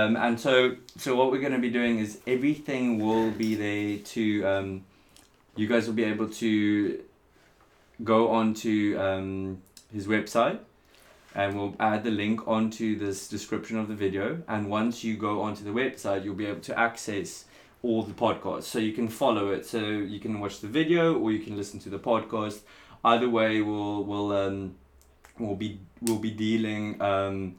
Um, and so, so what we're going to be doing is everything will be there to, um, you guys will be able to go onto um, his website and we'll add the link onto this description of the video. And once you go onto the website, you'll be able to access all the podcasts. So you can follow it. So you can watch the video or you can listen to the podcast. Either way, we'll we'll um, we'll be we'll be dealing um,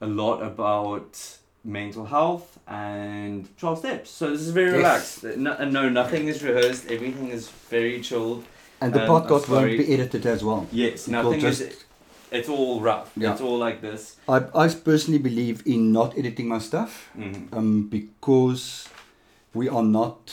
a lot about mental health and 12 steps. So this is very relaxed. No, no, nothing is rehearsed. Everything is very chilled. And the Um, podcast won't be edited as well. Yes, It nothing just- is. It's all rough. Yeah. It's all like this. I, I personally believe in not editing my stuff Mhm. um, because we are not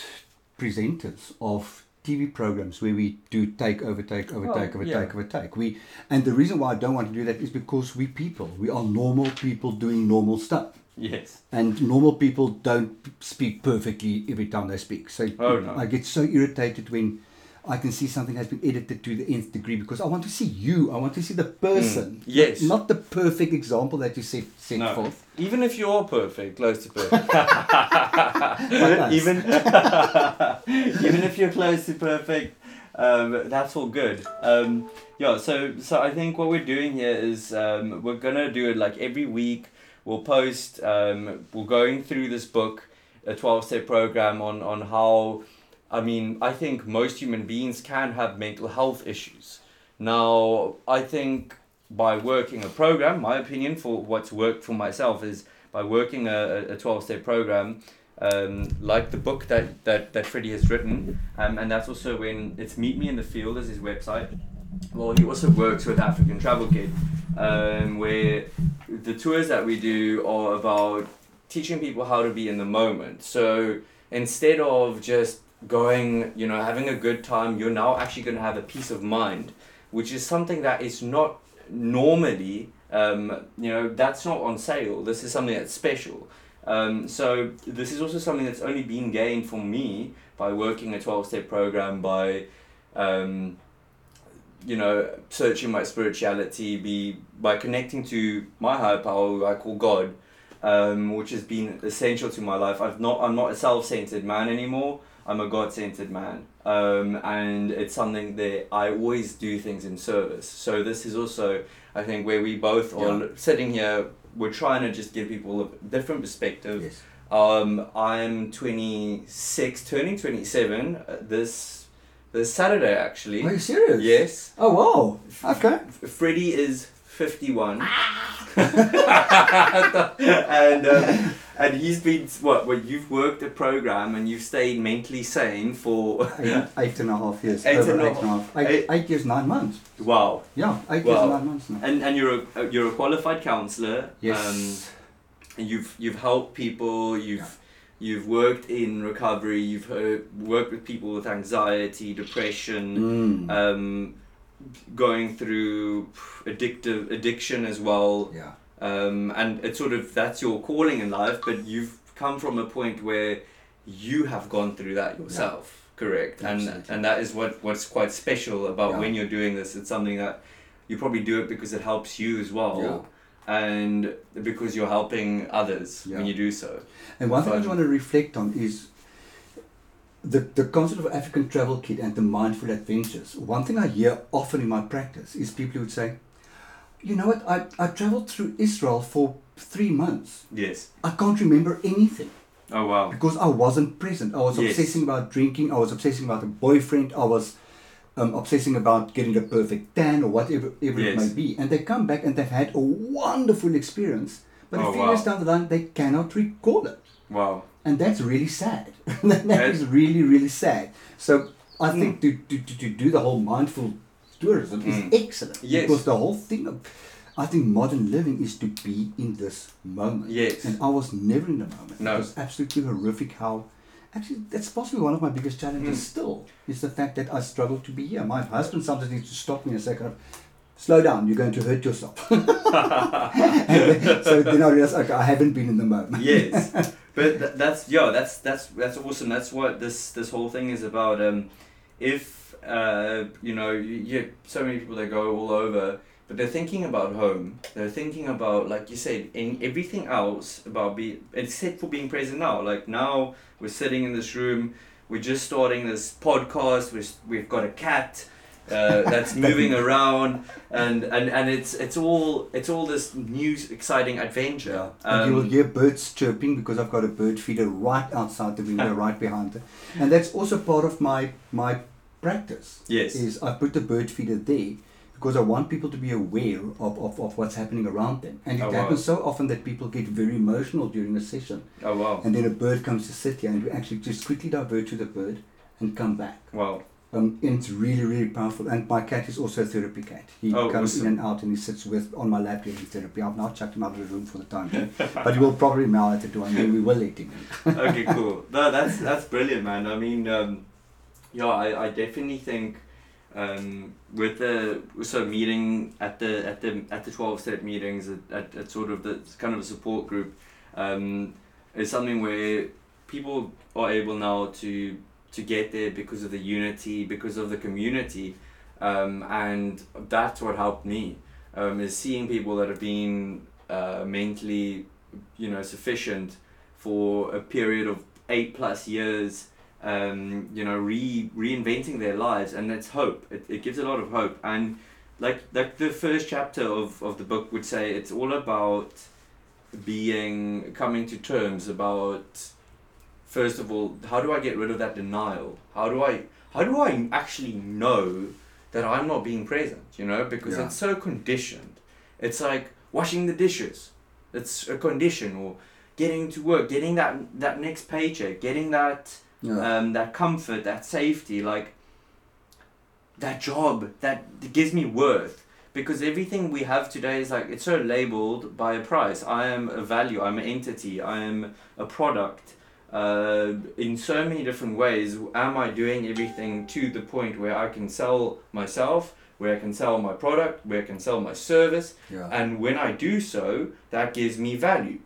presenters of TV programs where we do take over take over Well, take over yeah. take over take. We and the reason why I don't want to do that is because we people. We are normal people doing normal stuff. Yes. And normal people don't speak perfectly every time they speak. So Oh, no. I get so irritated when I can see something has been edited to the nth degree because I want to see you. I want to see the person. Mm. Yes. Not the perfect example that you set, set No. forth. Even if you're perfect, close to perfect. even even if you're close to perfect, um, that's all good. Um, yeah. So so I think what we're doing here is um, we're gonna do it like every week. We'll post. Um, we're going through this book, a twelve step program on on how. I mean, I think most human beings can have mental health issues. Now, I think by working a program, my opinion for what's worked for myself is by working a, a 12 step program, um, like the book that, that, that Freddie has written, um, and that's also when it's Meet Me in the Field as his website. Well, he also works with African Travel Kid, um, where the tours that we do are about teaching people how to be in the moment. So instead of just going, you know, having a good time, you're now actually going to have a peace of mind, which is something that is not normally, um, you know, that's not on sale. This is something that's special. Um, so this is also something that's only been gained for me by working a 12 step program by um, you know searching my spirituality be by connecting to my higher power who I call God um, which has been essential to my life. I've not I'm not a self-centered man anymore. I'm a God-centered man. Um, and it's something that I always do things in service. So this is also I think where we both are Yeah. sitting here we're trying to just give people a different perspective. Yes. um, I'm 26, turning 27 uh, this this Saturday actually. Are you serious? Yes. Oh wow. Okay. Freddie is 51. and um, and he's been what? Well, you've worked a program and you've stayed mentally sane for Eight, eight and a half years. Eight over and a eight and a half. Eight, eight- eight years, nine months. wow. Yeah, eight years Wow. and nine months now. And and you're a you're a qualified counselor. Yes. Um, and you've you've helped people. You've you've worked in recovery. You've worked with people with anxiety, depression, Mm. um, going through addictive addiction as well. yeah. Um, and it's sort of that's your calling in life. But you've come from a point where you have gone through that yourself. Correct. And Absolutely. and that is what what's quite special about Yeah. when you're doing this. It's something that you probably do it because it helps you as well Yeah. And because you're helping others when you do so. And one thing I want to reflect on is the, the concept of African travel kit and the mindful adventures. One thing I hear often in my practice is people who would say, you know what, I, I traveled through Israel for three months. Yes. I can't remember anything Oh wow. because I wasn't present. I was Yes. obsessing about drinking, I was obsessing about a boyfriend, I was um, obsessing about getting the perfect tan or whatever ever it Yes. may be. And they come back and they've had a wonderful experience, but Oh, a few wow. years down the line, they cannot recall it Wow. and that's really sad. that That- is really really sad. So I Mm. think to, to, to, to do the whole mindful tourism Mm. is excellent Yes. because the whole thing of I think modern living is to be in this moment. Yes. And I was never in the moment. No. It was absolutely horrific how actually that's possibly one of my biggest challenges Mm. still is the fact that I struggle to be here. My husband sometimes needs to stop me and say kind of slow down, you're going to hurt yourself. Then- so then I realize okay, I haven't been in the moment. yes. But th- that's yeah, that's that's that's awesome. That's what this this whole thing is about. Um, if uh, you know, you, you so many people that go all over. But they're thinking about home. They're thinking about, like you said, in everything else about be except for being present now. Like now we're sitting in this room, we're just starting this podcast. We're, we've got a cat. Uh, that's moving around and, and, and it's it's all it's all this new exciting adventure. and you will hear birds chirping because I've got a bird feeder right outside the window, right behind it, and that's also part of my my practice. Yes. Is I put the bird feeder there because I want people to be aware of, of, of what's happening around them. And it Oh, wow. happens so often that people get very emotional during a session. Oh wow! And then a bird comes to sit here and we actually just quickly divert to the bird and come back. Wow! Um, and it's really, really powerful. And my cat is also a therapy cat. He Oh, comes awesome. in and out and he sits with on my lap during therapy. I've now chucked him out of the room for the time being. but he will probably meow at the door and then we will let him in. okay, cool. No, that's that's brilliant, man. I mean, um, yeah, I, I definitely think um, with the so meeting at the at the at the twelve step meetings at, at, at sort of the kind of a support group um, is something where people are able now to to get there because of the unity, because of the community, um, and that's what helped me. Um, is seeing people that have been uh, mentally, you know, sufficient for a period of eight plus years um, you know re reinventing their lives and that's hope. It, it gives a lot of hope. And like like the first chapter of, of the book would say it's all about being coming to terms about first of all how do I get rid of that denial? How do I how do I actually know that I'm not being present you know? Because Yeah. it's so conditioned. It's like washing the dishes. It's a condition or getting to work getting that that next paycheck getting that Yeah. um, that comfort, that safety, like that job that gives me worth. Because everything we have today is like it's so labeled by a price. I am a value. I'm an entity. I am a product. Uh, in so many different ways, am I doing everything to the point where I can sell myself, where I can sell my product, where I can sell my service, yeah. and when I do so, that gives me value.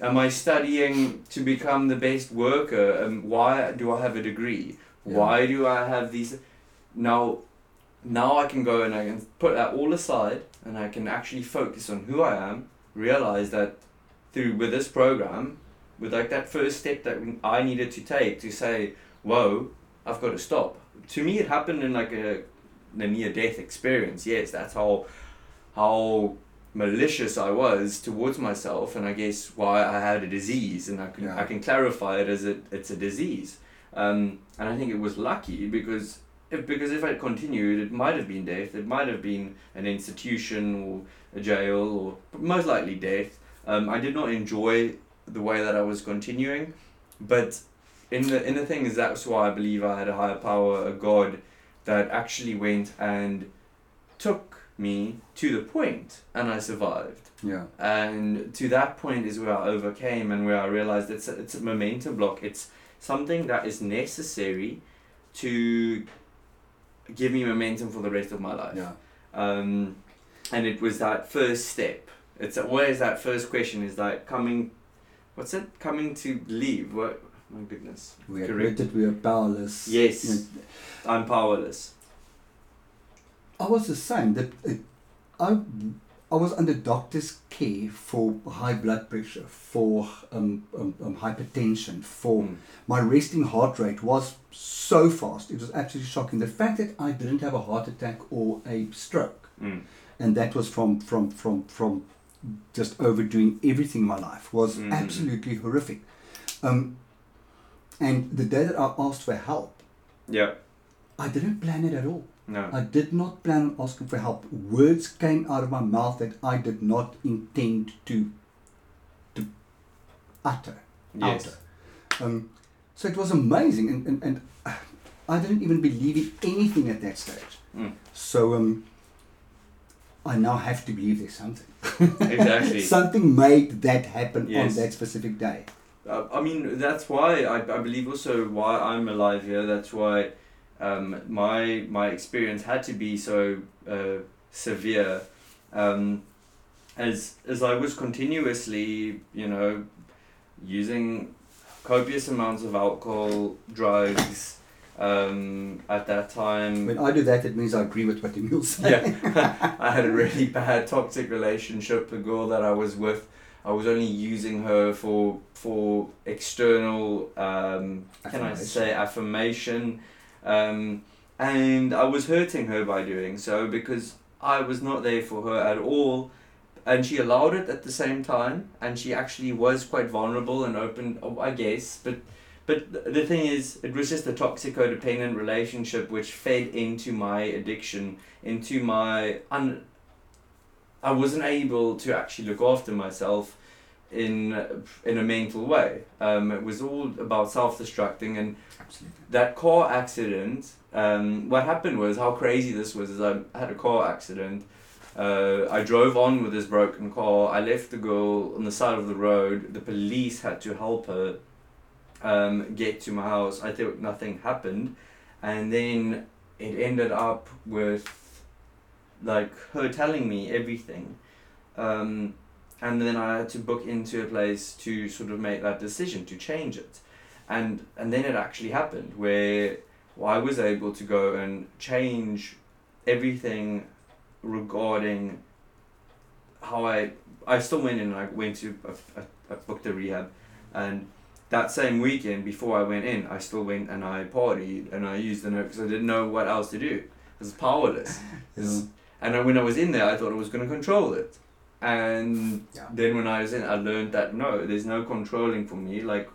Am I studying to become the best worker? Um, why do I have a degree? Yeah. Why do I have these? Now, now I can go and I can put that all aside and I can actually focus on who I am. Realize that through with this program, with like that first step that I needed to take to say, "Whoa, I've got to stop." To me, it happened in like a, a near death experience. Yes, that's how how malicious I was towards myself, and I guess why I had a disease, and I can Yeah. I can clarify it as a, it's a disease, um, and I think it was lucky because if, because if I continued, it might have been death. It might have been an institution or a jail, or most likely death. Um, I did not enjoy the way that I was continuing, but in the in the thing is that's why I believe I had a higher power, a God, that actually went and took me to the point, and I survived. yeah. And to that point is where I overcame and where I realized it's a, it's a momentum block. It's something that is necessary to give me momentum for the rest of my life. Yeah. Um, and it was that first step. It's always that first question is like coming, what's it? Coming to leave. What? My goodness. We Correct. admitted we are powerless. Yes. I'm powerless. I was the same. That I, I was under doctor's care for high blood pressure, for um, um, um, hypertension, for Mm. my resting heart rate was so fast. It was absolutely shocking. The fact that I didn't have a heart attack or a stroke, Mm. and that was from from from from just overdoing everything in my life was Mhm. absolutely horrific. Um, and the day that I asked for help, Yeah. I didn't plan it at all. No. I did not plan on asking for help. Words came out of my mouth that I did not intend to to utter. yes. utter. Um, so it was amazing, and, and, and uh, I didn't even believe in anything at that stage. Mm. So um, I now have to believe there's something. Exactly. something made that happen Yes. on that specific day. Uh, I mean, that's why I, I believe also why I'm alive here. That's why um, my my experience had to be so uh, severe, um, as as I was continuously, you know, using copious amounts of alcohol, drugs, Um, at that time, When I do that, it means I agree with what Emil said. yeah, I had a really bad toxic relationship. The girl that I was with, I was only using her for for external, um, can I say, affirmation, um, and I was hurting her by doing so because I was not there for her at all, and she allowed it at the same time, and she actually was quite vulnerable and open, I guess, but. But the thing is, it was just a toxic codependent relationship which fed into my addiction, into my un. I wasn't able to actually look after myself in in a mental way. Um, it was all about self destructing, and Absolutely. that car accident. Um, what happened was how crazy this was. Is I had a car accident. Uh, I drove on with this broken car. I left the girl on the side of the road. The police had to help her um, get to my house. I thought nothing happened, and then it ended up with like her telling me everything, um, and then I had to book into a place to sort of make that decision to change it, and and then it actually happened where I was able to go and change everything regarding how I I still went in and I went to I, I, I booked a rehab. And that same weekend before I went in I still went and I partied and I used the note because I didn't know what else to do. I was powerless. Yeah. and I, when I was in there I thought I was going to control it and Yeah. then when I was in I learned that no there's no controlling for me. Like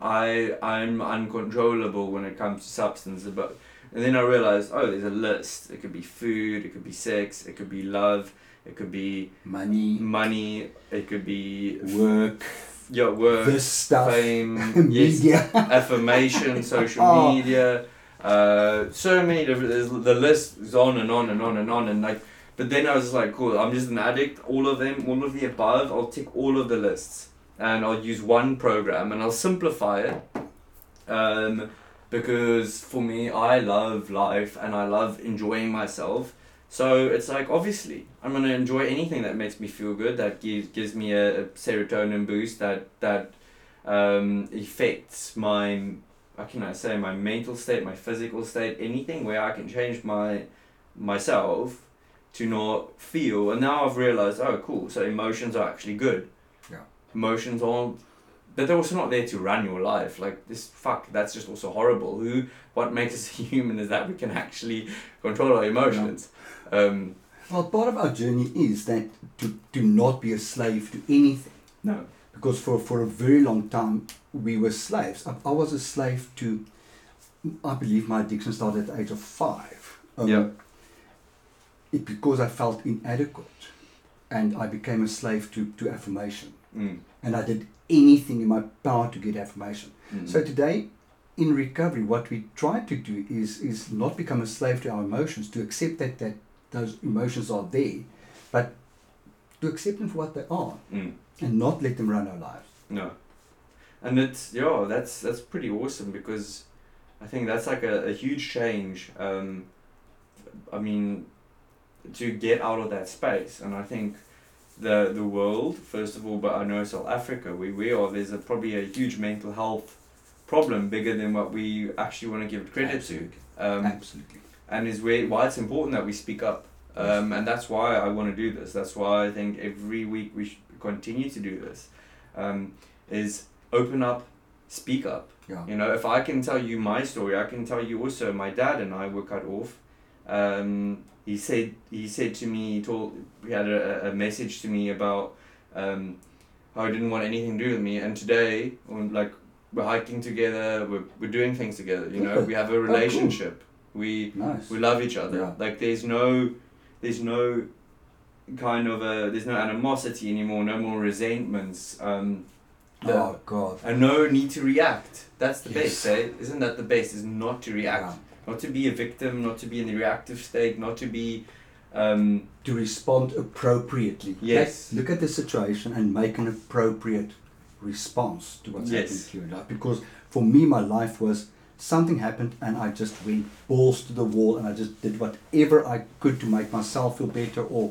I I'm uncontrollable when it comes to substance but and then I realized oh there's a list. It could be food it could be sex it could be love it could be Money, money it could be work, your work this stuff, fame yes affirmation social Oh. media uh so many different the list is on and on and on and on and like but then I was like cool I'm just an addict all of them all of the above I'll tick all of the lists. And I'll use one program and I'll simplify it um because for me I love life and I love enjoying myself. So it's like obviously I'm gonna enjoy anything that makes me feel good that gives gives me a, a serotonin boost that that um, affects my how can I say my mental state, my physical state, anything where I can change my myself to not feel. And now I've realized, oh, cool. So emotions are actually good. Yeah. Emotions aren't. But they're also not there to run your life. Like this, fuck. That's just also horrible. Who? What makes us human is that we can actually control our emotions. Um, Well, part of our journey is that to, to not be a slave to anything. no. Because for, for a very long time, we were slaves. I, I was a slave to, I believe my addiction started at the age of five. Um, Yeah. It, because I felt inadequate. And I became a slave to, to affirmation. Mm. And I did anything in my power to get affirmation. Mm. So today, in recovery, what we try to do is is not become a slave to our emotions, to accept that that those emotions are there, but to accept them for what they are, Mm. and not let them run our lives. No. And it's yeah, that's that's pretty awesome because I think that's like a, a huge change. Um, I mean, to get out of that space, and I think the the world first of all, but I know South Africa, we we are there's a, probably a huge mental health problem bigger than what we actually want to give it credit Absolutely. to. Um, Absolutely. and is where why it's important that we speak up. Um, and that's why I want to do this. That's why I think every week we should continue to do this. Um, is open up, speak up. Yeah. You know, if I can tell you my story, I can tell you also. My dad and I were cut off. Um, he said he said to me, he told he had a, a message to me about um, how he didn't want anything to do with me. And today, when, like we're hiking together, we're, we're doing things together. You know, we have a cool. relationship. We Nice. we love each other. Yeah. Like there's no, there's no, kind of a there's no animosity anymore. No more resentments. Um, the- oh God. and no need to react. That's the Yes. best, eh? Isn't that the best? Is not to react, Yeah. Not to be a victim, not to be in the reactive state, not to be. Um, To respond appropriately. Yes. Take- look at the situation and make an appropriate response to what's Yes. happening to you in life. Because for me, my life was something happened and I just went balls to the wall and I just did whatever I could to make myself feel better or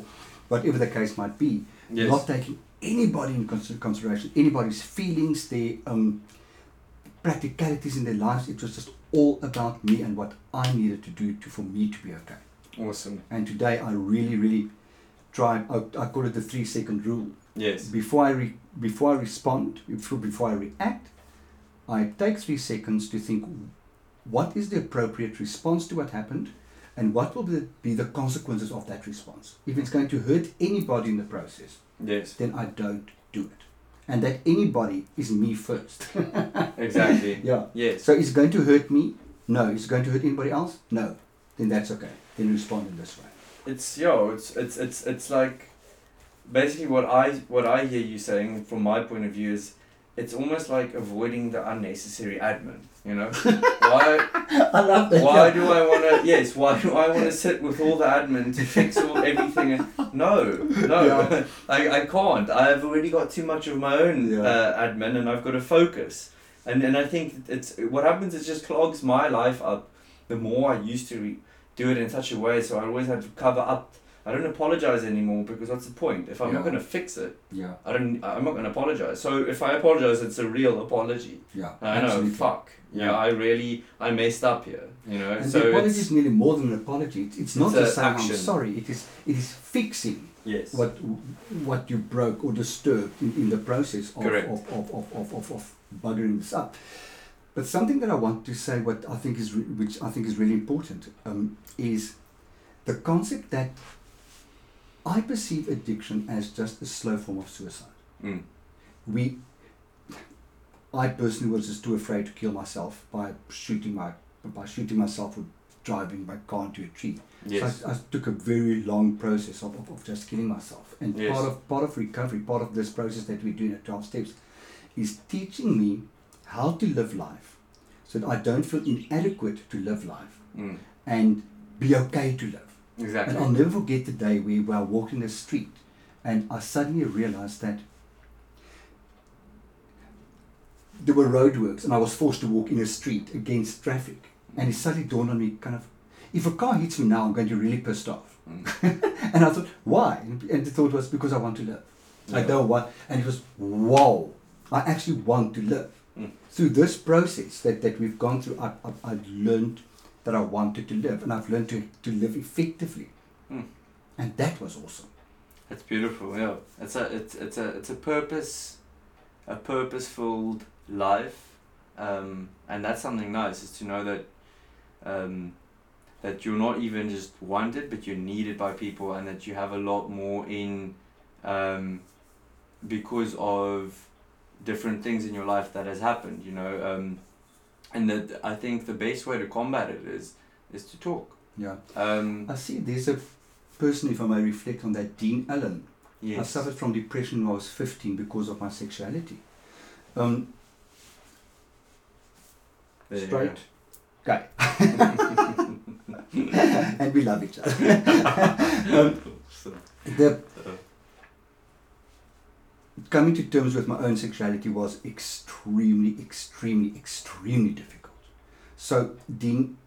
whatever the case might be. yes. Not taking anybody in consideration, anybody's feelings, their um, practicalities in their lives. It was just all about me and what I needed to do to, for me to be okay. Awesome. And today I really, really try. I, I call it the three second rule. Yes. Before I re, before I respond, before, before I react, I take three seconds to think, what is the appropriate response to what happened, and what will be, be the consequences of that response. If it's going to hurt anybody in the process, Yes. then I don't do it. And that anybody is me first. Exactly. yeah. Yes. So it's going to hurt me? No. Is it going to hurt anybody else? No. Then that's okay. Then respond in this way. It's yo. It's it's it's it's like basically what I what I hear you saying from my point of view is it's almost like avoiding the unnecessary admin. You know why I love that. why yeah. do I want to yes why do I want to sit with all the admin to fix all everything no no Yeah. I, I can't I've already got too much of my own Yeah. uh, admin and I've got to focus and and I think it's what happens is just clogs my life up the more I used to re- do it in such a way so I always have to cover up I don't apologize anymore because what's the point if I'm not going to fix it Yeah. I don't I'm not going to apologize so if I apologize it's a real apology Yeah. I know fuck yeah Yeah. I really I messed up here you know And so the apology is nearly more than an apology. It's, it's not just saying. I'm sorry. It is it is fixing yes what what you broke or disturbed in, in the process of Correct. of, of, of, of, of, of buggering this up. But something that I want to say, what I think is re- which I think is really important, um, is the concept that I perceive addiction as just a slow form of suicide. Mm. We, I personally was just too afraid to kill myself by shooting my by shooting myself or driving my car into a tree. yes So I, I took a very long process of, of, of just killing myself. And Yes. part of part of recovery, part of this process that we do in the 12 steps is teaching me how to live life so that I don't feel inadequate to live life mm. and be okay to live. Exactly And I'll never forget the day I walked in the street and I suddenly realized that there were roadworks and I was forced to walk in a street against traffic. And it suddenly dawned on me kind of, if a car hits me now, I'm going to be really pissed off. Mm. And I thought, why? And the thought was because I want to live. I Yeah. don't want, and it was, wow, I actually want to live. Mm. Through this process that, that we've gone through, I, I, I've learned that I wanted to live and I've learned to, to live effectively. Mm. And that was awesome. It's beautiful, yeah. It's a it's it's a it's a purpose, a purpose-filled life, um, and that's something nice is to know that, um, that you're not even just wanted, but you're needed by people, and that you have a lot more in, um, because of different things in your life that has happened, you know, um, and that I think the best way to combat it is is to talk. Yeah. Um, I see there's a person, if I may reflect on that, Dean Allen. I suffered from depression when I was 15 because of my sexuality. Um, There straight go. guy. and we love each other. um, the coming to terms with my own sexuality was extremely, extremely, extremely difficult. So, Dean,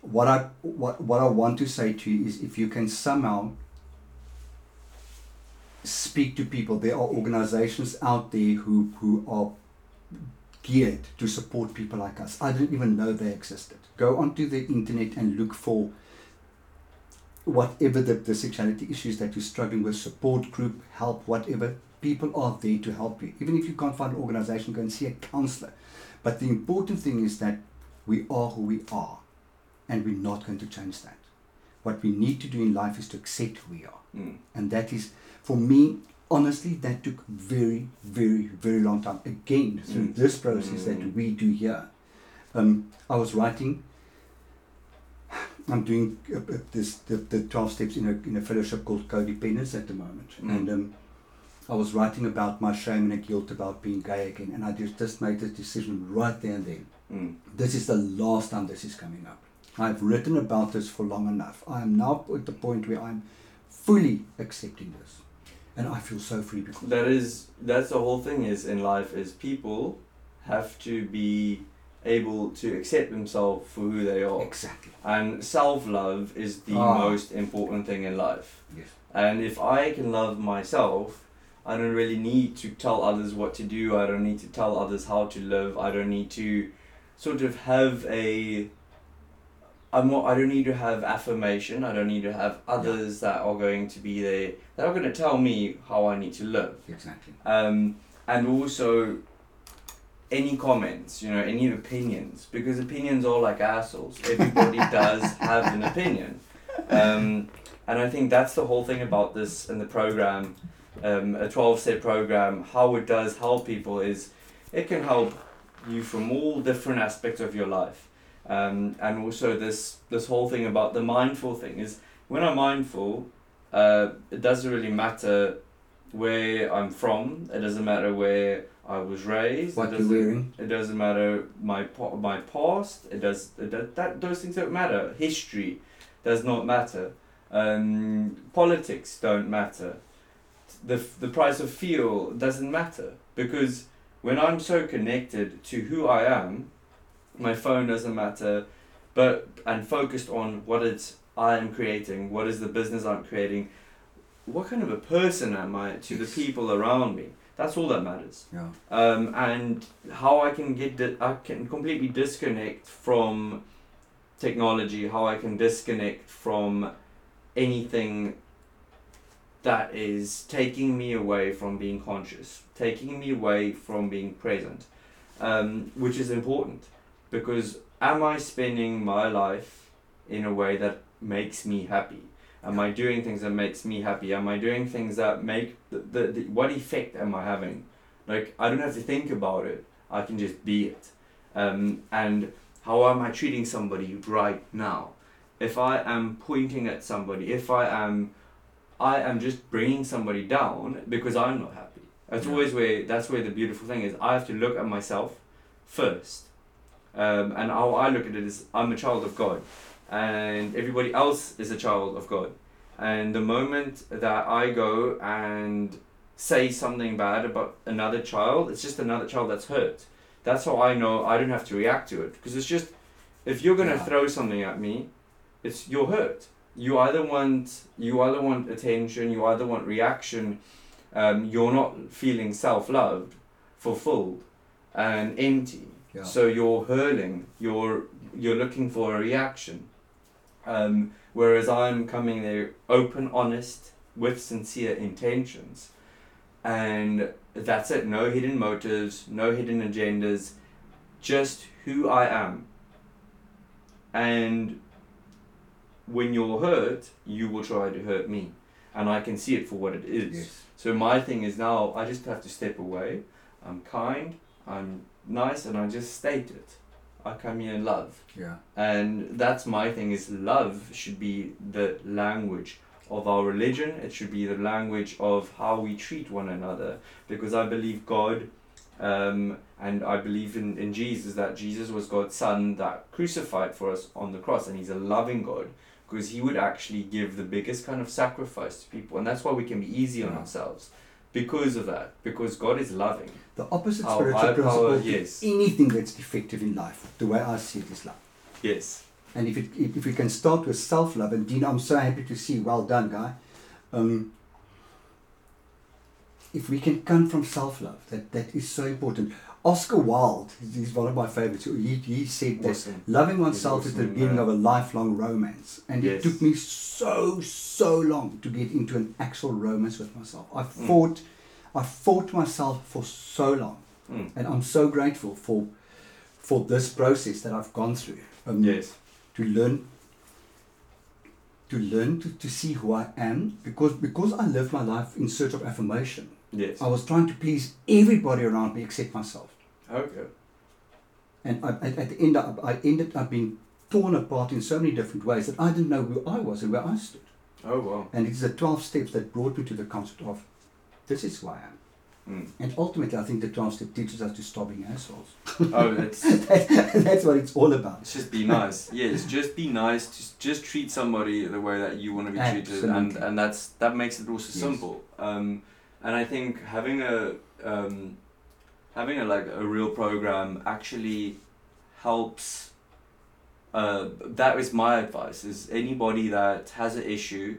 what I what what I want to say to you is, if you can somehow speak to people, there are organizations out there who who are geared to support people like us. I didn't even know they existed. Go onto the internet and look for whatever the, the sexuality issues that you're struggling with, support group, help, whatever. People are there to help you. Even if you can't find an organization, go and see a counselor. But the important thing is that we are who we are, and we're not going to change that. What we need to do in life is to accept who we are. Mm. And that is, for me, honestly, that took very, very, very long time. Again, through Mm. this process that Mm. we do here. Um, I was writing, I'm doing uh, uh, this, the, the 12 steps in a, in a fellowship called Codependence at the moment. Mm. And um, I was writing about my shame and guilt about being gay again. And I just, just made the decision right there and then. Mm. This is the last time this is coming up. I've written about this for long enough. I am now at the point where I'm fully accepting this. And I feel so free because That is that's the whole thing is in life is people have to be able to accept themselves for who they are. exactly. And self love is the Ah. most important thing in life. Yes. And if I can love myself, I don't really need to tell others what to do. I don't need to tell others how to live. I don't need to sort of have a I'm not, I don't need to have affirmation. I don't need to have others that are going to be there that are going to tell me how I need to live. Exactly. Um, and also any comments, you know, any opinions, because opinions are like assholes. Everybody does have an opinion. Um, and I think that's the whole thing about this and the program, um, a 12 step program, how it does help people is it can help you from all different aspects of your life. Um, and also this this whole thing about the mindful thing is when I'm mindful, uh, it doesn't really matter where I'm from. It doesn't matter where I was raised. What it you're doesn't, wearing. It doesn't matter my my past. It does it, that, that those things don't matter. History does not matter. Um, politics don't matter. The the price of fuel doesn't matter because when I'm so connected to who I am, my phone doesn't matter, but and focused on what it's I am creating, what is the business I'm creating, what kind of a person am I to the people around me. That's all that matters Yeah. um, and how I can get di- I can completely disconnect from technology, how I can disconnect from anything that is taking me away from being conscious, taking me away from being present, um, which is important because am I spending my life in a way that makes me happy? Am I doing things that makes me happy? Am I doing things that make the, the, the what effect am I having? Like I don't have to think about it. I can just be it. Um, and how am I treating somebody right now? If I am pointing at somebody, if I am, I am just bringing somebody down because I'm not happy. That's Yeah. always where that's where the beautiful thing is. I have to look at myself first, um, and how I look at it is I'm a child of God, and everybody else is a child of God. And the moment that I go and say something bad about another child, it's just another child that's hurt. That's how I know I don't have to react to it because it's just if you're gonna Yeah. throw something at me, it's you're hurt. You either want you either want attention, you either want reaction. Um, you're not feeling self loved, fulfilled, and empty. Yeah. So you're hurling. You're you're looking for a reaction. Um, whereas I'm coming there open, honest, with sincere intentions, and that's it. No hidden motives, no hidden agendas, just who I am. And when you're hurt, you will try to hurt me, and I can see it for what it is. Yes. So my thing is now I just have to step away. I'm kind, I'm nice, and I just state it. I come here in love. Yeah. And that's my thing is love should be the language of our religion. It should be the language of how we treat one another. Because I believe God um, and I believe in, in Jesus that Jesus was God's son that crucified for us on the cross and he's a loving God because he would actually give the biggest kind of sacrifice to people and that's why we can be easy on ourselves because of that because God is loving The opposite Our spiritual principle power, yes. anything that's defective in life, the way I see it is love. yes And if, it, if, if we can start with self love, and Dean, I'm so happy to see, well done, guy. Um, if we can come from self love, that, that is so important. Oscar Wilde, he's one of my favorites, he, he said this awesome loving oneself is the beginning yeah. of a lifelong romance. And it took me so, so long to get into an actual romance with myself. I Mm. fought, I fought myself for so long. Mm. And I'm so grateful for, for this process that I've gone through. Um, yes to learn to learn to, to see who I am because because I lived my life in search of affirmation. yes I was trying to please everybody around me except myself. Okay And I, at, at the end I, I ended up being torn apart in so many different ways that I didn't know who I was and where I stood. oh wow And it's the 12 steps that brought me to the concept of this is who I am. Mm. And ultimately I think the 12 step teaches us to stop being assholes. Oh, it's That's what it's all about. it's just be nice. Yes, just be nice. Just just treat somebody the way that you want to be treated, and and that's that makes it also Yes. simple. Um, and I think having a um, having a like a real program actually helps. Uh, that is my advice. Is anybody that has an issue,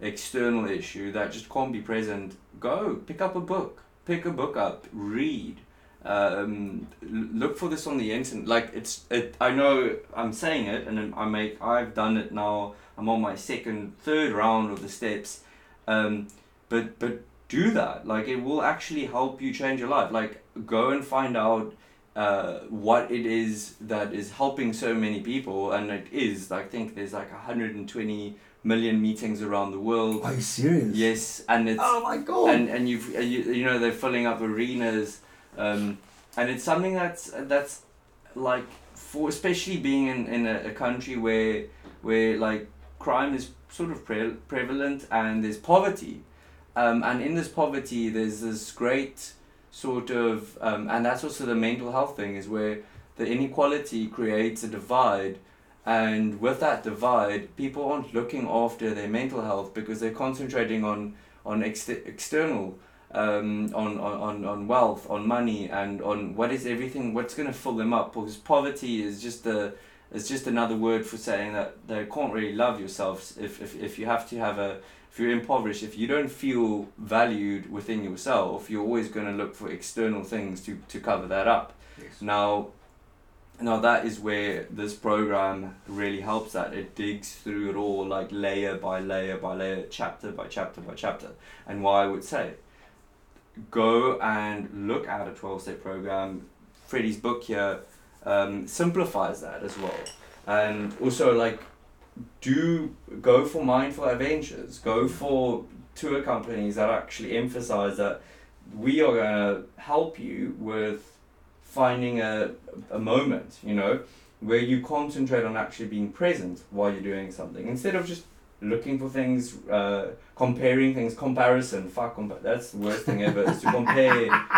external issue that just can't be present, go pick up a book, pick a book up, read. Um, look for this on the internet. Like it's, it. I know I'm saying it, and I make. I've done it now. I'm on my second, third round of the steps. Um, but but do that. Like it will actually help you change your life. Like go and find out uh, what it is that is helping so many people, and it is. I think there's like 120 million meetings around the world. Are you serious? Yes, and it's Oh my god. and and you've uh, you, you know they're filling up arenas, um, and it's something that's that's like for especially being in in a, a country where where like crime is sort of pre- prevalent and there's poverty, um, and in this poverty there's this great sort of um, and that's also the mental health thing is where the inequality creates a divide. And with that divide people aren't looking after their mental health because they're concentrating on on ex- external um, on, on, on, wealth on money and on what is everything what's going to fill them up. Because poverty is just a is just another word for saying that they can't really love yourselves if, if, if you have to have a if you're impoverished if you don't feel valued within yourself you're always going to look for external things to, to cover that up. Yes. now now that is where this program really helps that. It digs through it all like layer by layer by layer chapter by chapter by chapter. And why i would say go and look at a 12 step program. Freddie's book here um, simplifies that as well. And also like do go for mindful adventures. Go for tour companies that actually emphasize that we are going to help you with finding a, a moment you know where you concentrate on actually being present while you're doing something instead of just looking for things uh, comparing things comparison. Fuck compa- that's the worst thing ever is to compare.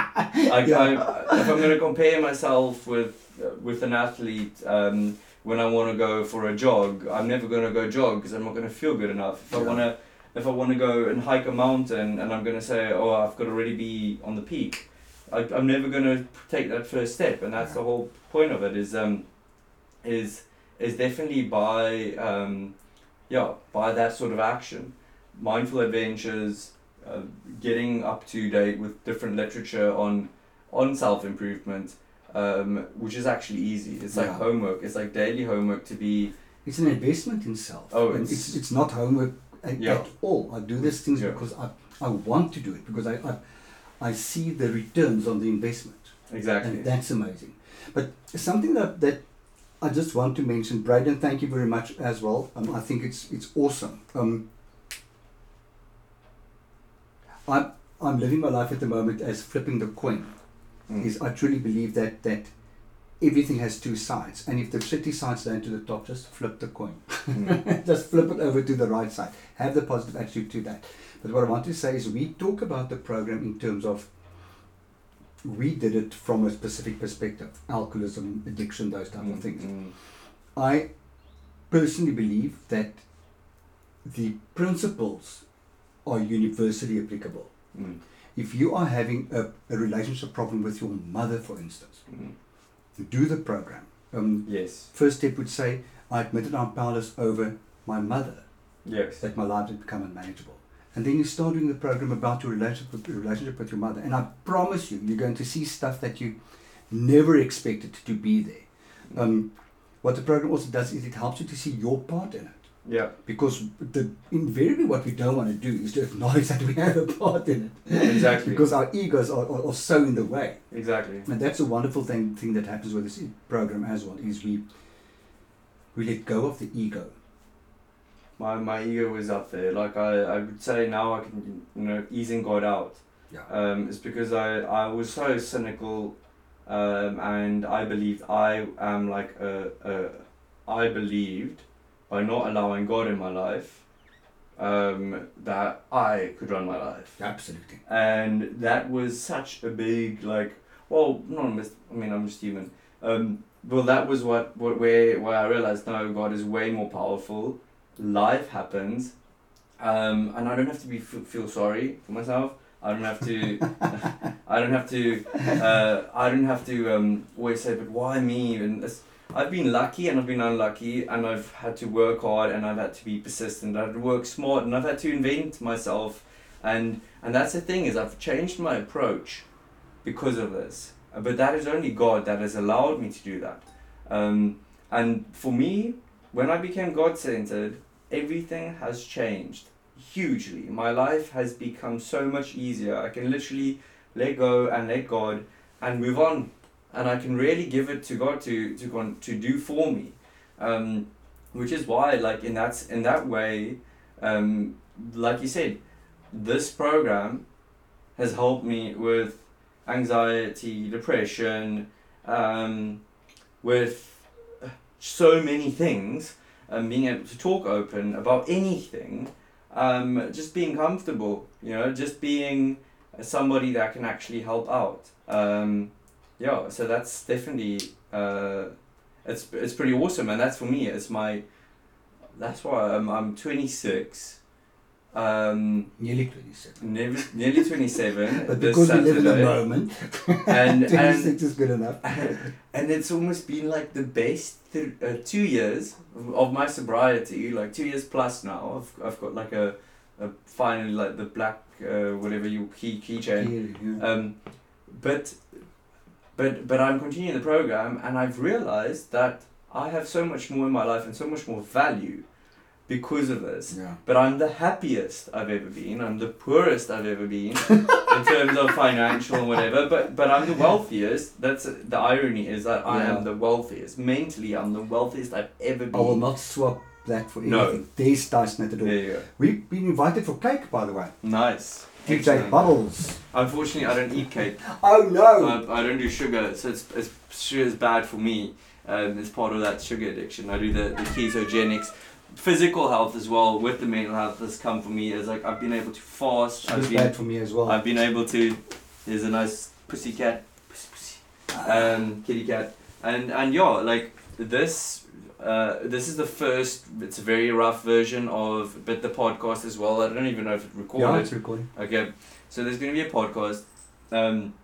Like Yeah. I, if I'm going to compare myself with uh, with an athlete um, when I want to go for a jog, I'm never going to go jog because I'm not going to feel good enough. If I want to if I want to go and hike a mountain and I'm going to say, oh, I've got to already be on the peak, I, I'm never going to take that first step. And that's the whole point of it is um, is is definitely by um, yeah by that sort of action, mindful adventures, uh, getting up to date with different literature on on self improvement, um, which is actually easy. It's like Yeah. homework. It's like daily homework to be It's an investment in self. Oh, and it's- it's, it's not homework at, Yeah. at all. I do these things Yeah. because I, I want to do it because I, I, I see the returns on the investment. exactly. And that's amazing. But something that, that I just want to mention, Braden, thank you very much as well. Um, I think it's it's awesome. Um, I'm, I'm living my life at the moment as flipping the coin. Mm. Is I truly believe that that everything has two sides, and if the shitty side's down to the top, just flip the coin. Mm. just flip it over to the right side. Have the positive attitude to that. But what I want to say is we talk about the program in terms of we did it from a specific perspective alcoholism, addiction, those type of things. Mm. I personally believe that the principles are universally applicable. Mm. If you are having a, a relationship problem with your mother, for instance, Mm. do the program. Um, Yes. first step would say, I admitted I'm powerless over my mother. Yes. that my life had become unmanageable. And then you start doing the program about your relationship with, your relationship with your mother. And I promise you, you're going to see stuff that you never expected to be there. Um, what the program also does is it helps you to see your part in it. Yeah. Because the invariably what we don't want to do is to acknowledge that we have a part in it. Exactly. because our egos are, are, are so in the way. Exactly. And that's a wonderful thing, thing that happens with this program as well, is we we let go of the ego. My my ego was up there. Like I, I would say now I can you know easing God out. Yeah. Um, it's because I I was so cynical, um, and I believed I am like a, a I believed by not allowing God in my life, um, that I could run my life. Absolutely. and that was such a big like well not I mean I'm just human. Um well that was what, what where where I realized no God is way more powerful. Life happens. Um and I don't have to be f- feel sorry for myself. I don't have to I don't have to uh I don't have to um always say but why me? And I've been lucky and I've been unlucky and I've had to work hard and I've had to be persistent. I've had to work smart and I've had to invent myself and and that's the thing is I've changed my approach because of this. But that is only God that has allowed me to do that. Um, and for me, when I became God centered, everything has changed hugely. My life has become so much easier. I can literally let go and let God and move on. And I can really give it to God to to con- to do for me, um, which is why like in that in that way, um, like you said, this program has helped me with anxiety, depression, um, with so many things, um, being able to talk open about anything, um, just being comfortable, you know, just being somebody that can actually help out. Yeah, so that's definitely uh, it's it's pretty awesome, and that's for me. It's my that's why I'm I'm twenty six. Um, Nearly 27. nearly, nearly 27 But because we live in the moment, and, and 26 is good enough. and it's almost been like the best th- uh, two years of- my sobriety like two years plus now i've, I've got like a, a finally like the black uh, whatever you key keychain Really, yeah. um, but but but i'm continuing the program and i've realized that i have so much more in my life and so much more value because of this yeah. but I'm the happiest I've ever been. I'm the poorest I've ever been in terms of financial and whatever. But but I'm the wealthiest. That's the irony is that I Yeah. am the wealthiest. Mentally, I'm the wealthiest I've ever been. I will not swap that for No. anything. There's Tyson at the door. There you. We've been invited for cake, by the way. Nice. DJ Excellent. Bubbles. Unfortunately, I don't eat cake. Oh no! I, I don't do sugar, so it's, it's sugar is bad for me. Um, it's part of that sugar addiction. I do the, the ketogenics. Physical health as well with the mental health has come for me as like I've been able to fast. I've It's been bad for me as well. I've been able to. There's a nice pussy cat, pussy, pussy, um, kitty cat, and and yeah, like this. Uh, this is the first. It's a very rough version of, but the podcast as well. I don't even know if it yeah, recorded. it's recording. Okay, so there's going to be a podcast, um,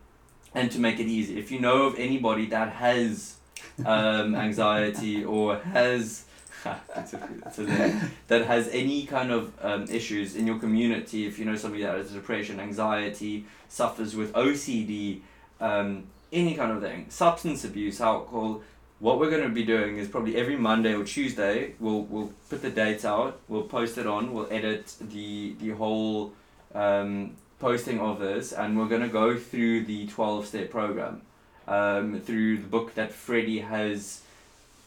and to make it easy, if you know of anybody that has um, anxiety or has it's a- it's a name, that has any kind of um, issues in your community, if you know somebody that has depression, anxiety, suffers with OCD, um, any kind of thing, substance abuse, alcohol. What we're going to be doing is probably every Monday or Tuesday, we'll, we'll put the dates out, we'll post it on, we'll edit the, the whole um, posting of this, and we're going to go through the 12 step program um, through the book that Freddie has,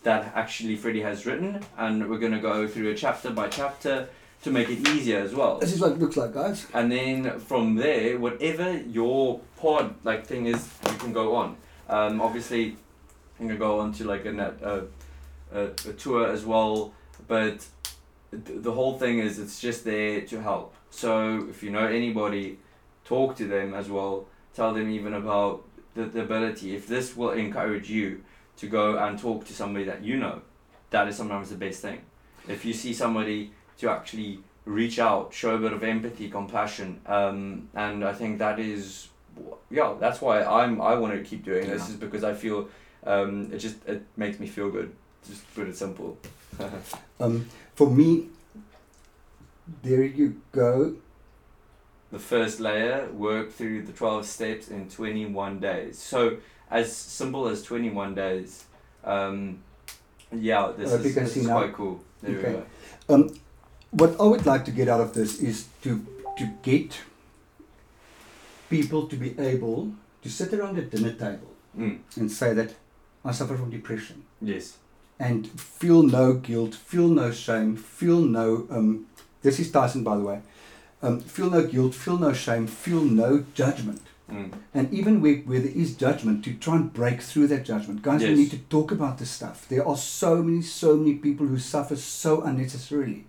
that actually Freddie has written, and we're going to go through a chapter by chapter to make it easier as well. This is what it looks like, guys. And then from there, whatever your pod like thing is, you can go on. Um, obviously, you can go on to like a, net, uh, a, a tour as well, but th- the whole thing is it's just there to help. So if you know anybody, talk to them as well. Tell them even about the, the ability. If this will encourage you to go and talk to somebody that you know, that is sometimes the best thing. If you see somebody to actually reach out, show a bit of empathy, compassion, um, and I think that is, yeah, that's why I'm I want to keep doing this is because I feel um, it just it makes me feel good. Just put it simple. Um, for me, there you go. the first layer, work through the twelve steps in twenty one days. So as simple as twenty one days. Um, yeah, this Uh, is, this is quite cool. There Okay. go. What I would like to get out of this is to to get people to be able to sit around the dinner table Mm. and say that I suffer from depression Yes. and feel no guilt, feel no shame, feel no um, this is Tyson by the way. Um, feel no guilt, feel no shame, feel no judgment. Mm. And even where, where there is judgment, to try and break through that judgment. Guys, we need to talk about this stuff. There are so many, so many people who suffer so unnecessarily.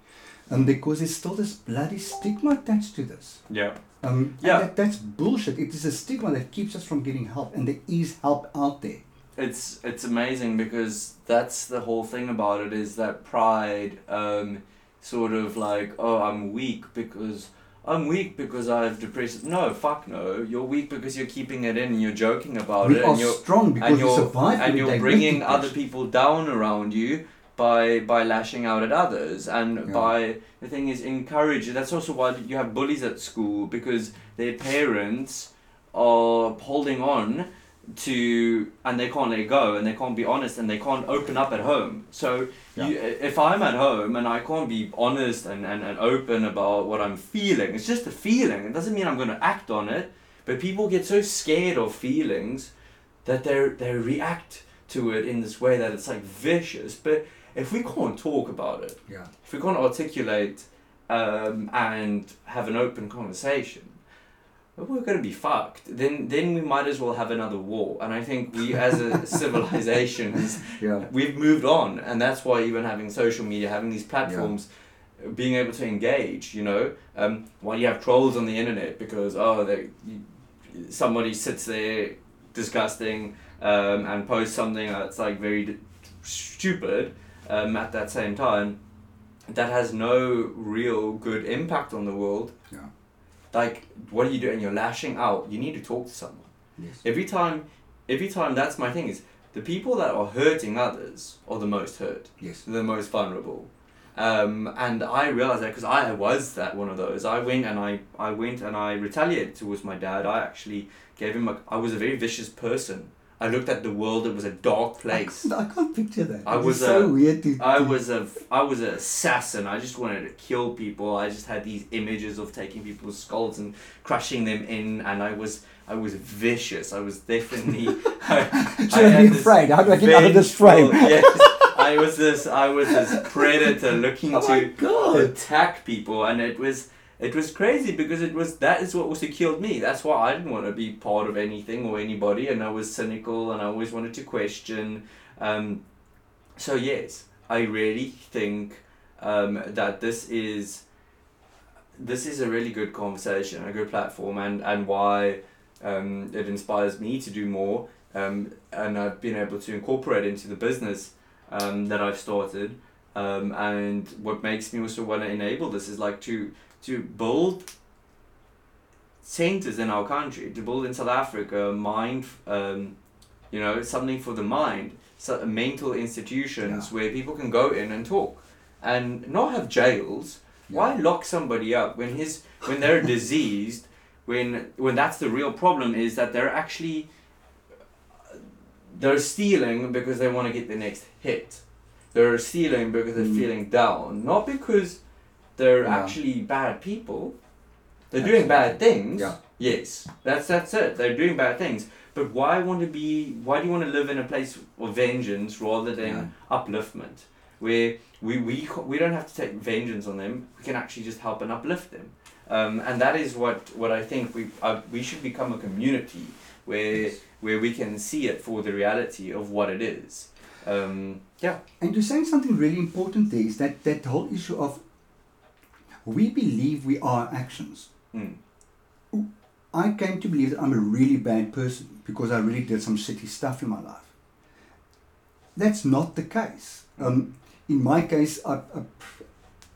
Um, because there's still this bloody stigma attached to this. Yeah. Um, Yeah. That, that's bullshit. It is a stigma that keeps us from getting help, and there is help out there. It's it's amazing because that's the whole thing about it is that pride um, sort of like oh i'm weak because I'm weak because I have depression. No, fuck no. You're weak because you're keeping it in and you're joking about we it are and you're strong because and you're survive and you're bringing other people down around you by by lashing out at others and Yeah. by the thing is encourage. That's also why you have bullies at school because their parents are holding on to and they can't let go and they can't be honest and they can't open up at home. So you, if I'm at home and I can't be honest and, and, and open about what I'm feeling, it's just a feeling. It doesn't mean I'm going to act on it. But people get so scared of feelings that they they react to it in this way that it's like vicious. But if we can't talk about it, Yeah. if we can't articulate um, and have an open conversation, we're going to be fucked. Then then we might as well have another war. And I think we as a civilization Yeah. we've moved on and that's why even having social media having these platforms uh being able to engage you know um, while you have trolls on the internet because oh they you, somebody sits there disgusting um, and posts something that's like very d- stupid um, at that same time that has no real good impact on the world Yeah. Like what are you doing you're lashing out. You need to talk to someone. Yes. every time every time that's my thing is the people that are hurting others are the most hurt. Yes. the most vulnerable. Um, and I realized that because I was that one of those. I went and I, I went and I retaliated towards my dad. I actually gave him a I was a very vicious person I looked at the world it was a dark place I can't, I can't picture that. I It's was so a- weird to. I was a I was an assassin. I just wanted to kill people. I just had these images of taking people's skulls and crushing them in, and I was I was vicious. I was definitely. I, I I had this afraid? How do I get out of this frame? Yes, I was this. I was this predator looking Oh to attack people, and it was it was crazy because it was that is what also killed me. That's why I didn't want to be part of anything or anybody, and I was cynical, and I always wanted to question. Um, so yes, I really think um, that this is this is a really good conversation, a good platform, and and why um, it inspires me to do more. Um, and I've been able to incorporate into the business um, that I've started. Um, and what makes me also want to enable this is like to to build centers in our country, to build in South Africa mind, um, you know, something for the mind, so mental institutions where people can go in and talk, and not have jails. Why lock somebody up when his when they're diseased? When when that's the real problem is that they're actually they're stealing because they want to get the next hit. They're stealing because they're Mm. feeling down, not because they're Yeah. actually bad people. They're doing bad things. Yeah. Yes, that's that's it. They're doing bad things. But why want to be? Why do you want to live in a place of vengeance rather than Yeah. upliftment, where we we we don't have to take vengeance on them. We can actually just help and uplift them. Um, and that is what, what I think we uh, we should become a community where Yes. where we can see it for the reality of what it is. Um, yeah. And you're saying something really important there is that, that whole issue of we believe we are actions. Mm. I came to believe that I'm a really bad person because I really did some shitty stuff in my life. That's not the case. Um, in my case, I, I,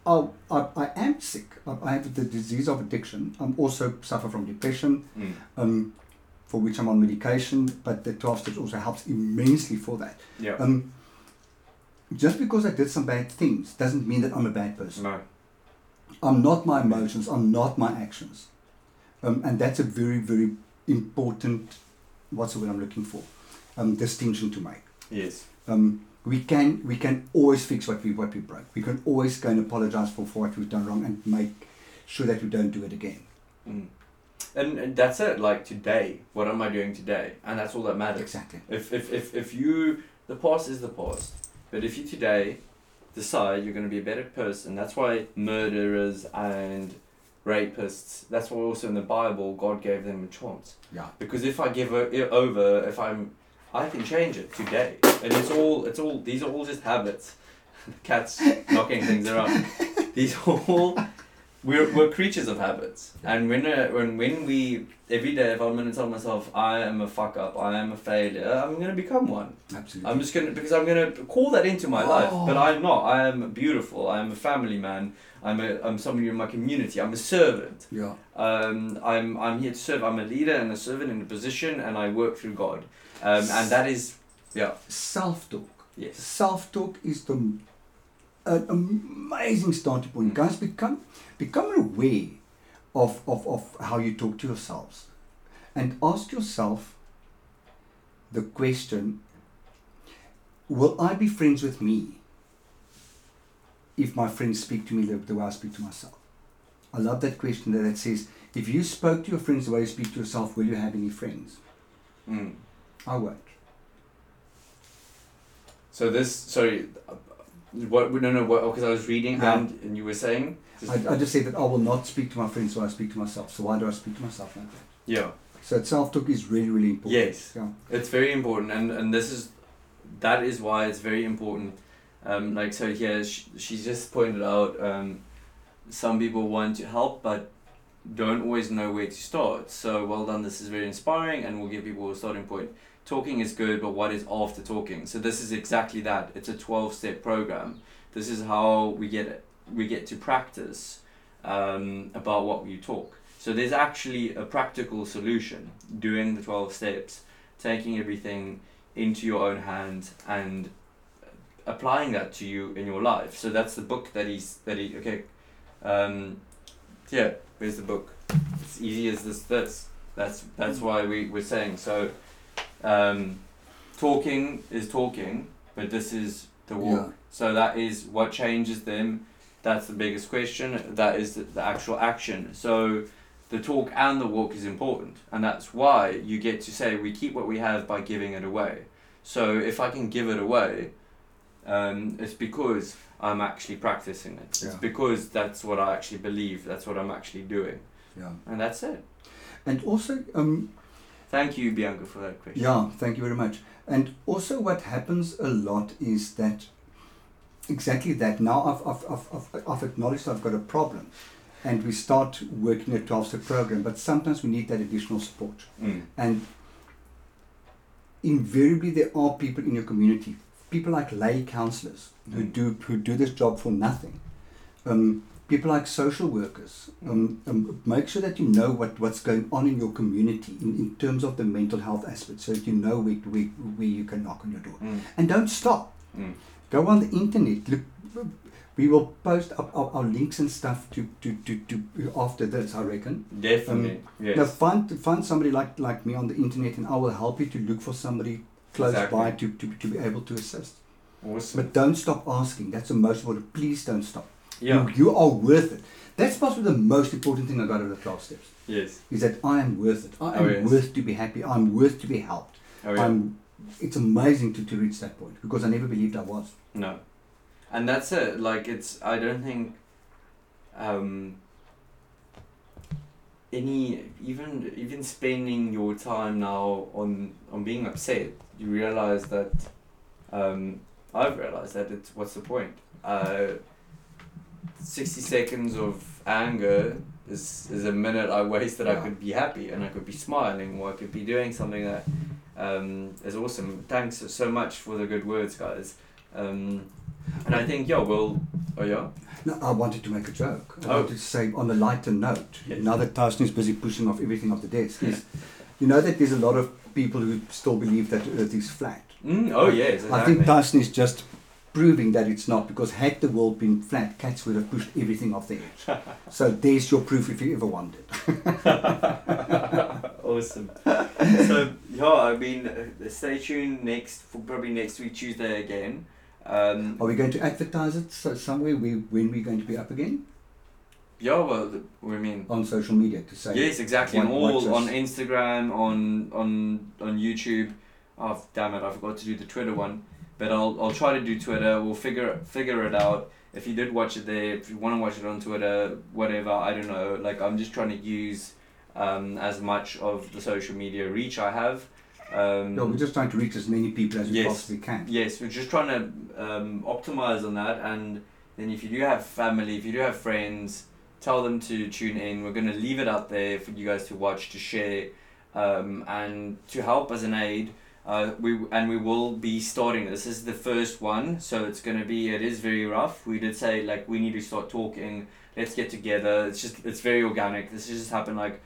I, I, I am sick. I, I have the disease of addiction. I also suffer from depression, Mm. um, for which I'm on medication, but the 12 steps also helps immensely for that. Yeah. Um, just because I did some bad things doesn't mean that I'm a bad person. no. I'm not my emotions, I'm not my actions. Um, and that's a very, very important, what's the word I'm looking for, um, distinction to make. Yes. Um, we can we can always fix what we what we broke. We can always go and apologize for, for what we've done wrong and make sure that we don't do it again. Mm. And, and that's it. Like today, what am I doing today? And that's all that matters. Exactly. If, if, if, if you, the past is the past, but if you today decide you're going to be a better person, that's why murderers and rapists, that's why also in the Bible God gave them a chance. Yeah. Because if I give it over, if I'm, I can change it today, and it's all, it's all, these are all just habits. Cats knocking things around. These are all we're, we're creatures of habits, and when uh, when when we every day, if I'm gonna tell myself I am a fuck up, I am a failure, I'm gonna become one. Absolutely. I'm just gonna because I'm gonna call that into my life, but Oh. I'm not. I am beautiful. I am a family man. I'm a I'm somebody in my community. I'm a servant. yeah. Um, I'm I'm here to serve. I'm a leader and a servant in a position, and I work through God. Um, and that is yeah Self-talk. yes Self-talk is the an amazing starting point. Mm. Guys, become become aware of, of, of how you talk to yourselves. And ask yourself the question, will I be friends with me if my friends speak to me the, the way I speak to myself? I love that question that, that says, if you spoke to your friends the way you speak to yourself, will you have any friends? Mm. I won't. So this sorry, what no no what because I was reading Yeah. and and you were saying I, I just say that I will not speak to my friends way I speak to myself. So why do I speak to myself like that? yeah So self-talk is really, really important. yes Yeah. it's very important and and this is that is why it's very important. Um, like so here she, she just pointed out um, some people want to help but don't always know where to start. So well done. This is very inspiring and will give people a starting point. Talking is good, but what is after talking? So this is exactly that. It's a twelve step program. This is how we get it. We get to practice um, about what we talk. So there's actually a practical solution. Doing the twelve steps, taking everything into your own hands and applying that to you in your life. So that's the book that he's that he okay. Um, yeah, where's the book? It's easy as this this. That's that's why we we're saying so. Um, talking is talking, but this is the walk. Yeah. So that is what changes them. That's the biggest question. That is the, the actual action. So the talk and the walk is important, and that's why you get to say we keep what we have by giving it away. So if I can give it away, um, it's because I'm actually practicing it. It's Yeah. because that's what I actually believe. That's what I'm actually doing, Yeah. and that's it. And also, um, Thank you, Bianca, for that question. yeah, thank you very much. And also, what happens a lot is that exactly that. Now I've, I've, I've, I've, acknowledged I've got a problem, and we start working a 12 step program, but sometimes we need that additional support. Mm. And invariably, there are people in your community, people like lay counselors who Mm. do who do this job for nothing. Um, people like social workers. Um, um, make sure that you know what, what's going on in your community in, in terms of the mental health aspect, so that you know where, where, where you can knock on your door. Mm. And don't stop. Go on the internet. Look, we will post up our, our links and stuff to, to, to, to after this. I reckon. Definitely. Um, yes. Now find find somebody like like me on the internet, and I will help you to look for somebody close Exactly. by to, to, to be able to assist. awesome. But don't stop asking. That's the most important. Please don't stop. yeah. You, you are worth it. That's possibly the most important thing I got out of the 12 steps. Yes. Is that I am worth it. I oh, am Oh, yes. worth to be happy. I'm worth to be helped. Oh yeah. I'm, it's amazing to, to reach that point because I never believed I was. No. And that's it. Like it's I don't think um any even even spending your time now on on being upset, you realize that um I've realized that it's what's the point? Uh sixty seconds of anger is is a minute I wasted I could be happy and I could be smiling or I could be doing something that um, is awesome. Thanks so much for the good words, guys. Um, and I think, yeah, we'll. Oh, yeah? No, I wanted to make a joke. I Oh. wanted to say on a lighter note, Yes. now that Tyson is busy pushing off everything off the desk, is you know that there's a lot of people who still believe that Earth is flat. Mm, oh, yes, exactly. I think Tyson is just proving that it's not because had the world been flat, cats would have pushed everything off the edge. so there's your proof if you ever wanted. awesome. so, yeah, I mean, uh, stay tuned next, for probably next week, Tuesday again. Um, Are we going to advertise it so somewhere we, when we're going to be up again? yeah, well, the- we mean. On social media to say. Yes, exactly. Watch- on watch all on. Instagram, on on on YouTube. Oh damn it! I forgot to do the Twitter one, but I'll I'll try to do Twitter. We'll figure figure it out. If you did watch it there, if you want to watch it on Twitter, whatever, I don't know. Like I'm just trying to use um, as much of the social media reach I have. Um, No, we're just trying to reach as many people as we possibly can. Yes, we're just trying to um, optimize on that, and then if you do have family, if you do have friends, tell them to tune in. We're gonna leave it out there for you guys to watch, to share, um, and to help as an aid. Uh, we and we will be starting. This is the first one, so it's gonna be. It is very rough. We did say like we need to start talking. Let's get together. It's just it's very organic. This has just happened like.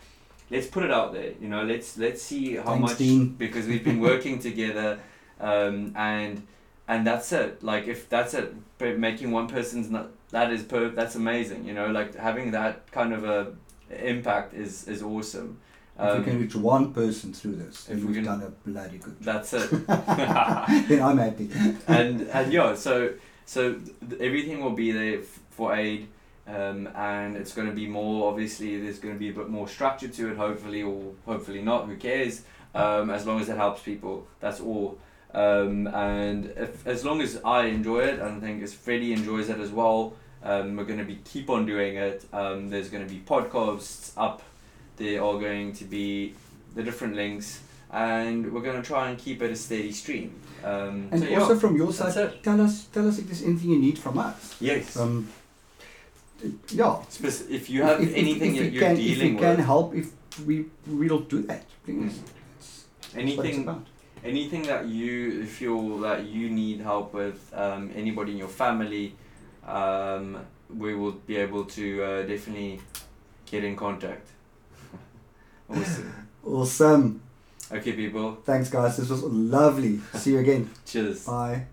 Let's put it out there. You know, let's let's see how Thanks, much Dean. because we've been working together, um, and and that's it. Like if that's it, making one person's not that is per that's amazing. You know, like having that kind of a impact is is awesome. If we can Um, reach one person through this, if we we've can- done a bloody good job. that's it. then I'm happy. and and yeah, so so th- everything will be there f- for aid, um, and it's going to be more. Obviously, there's going to be a bit more structure to it. Hopefully, or hopefully not. Who cares? Um, as long as it helps people, that's all. Um, and if, as long as I enjoy it, and I think as Freddie enjoys it as well, um, we're going to be keep on doing it. Um, there's going to be podcasts up. There are all going to be the different links, and we're going to try and keep it a steady stream. Um, And so yeah. also from your side, tell us tell us if there's anything you need from us. Yes. Um, yeah. Spec- if you have If- if- anything if that you're can, dealing if we can help, if we we'll do that. Please. Mm. It's anything, about. anything that you feel that you need help with, um, anybody in your family, um, we will be able to uh, definitely get in contact. Awesome. Awesome. Okay, people. Thanks, guys. This was lovely. See you again. Cheers. Bye.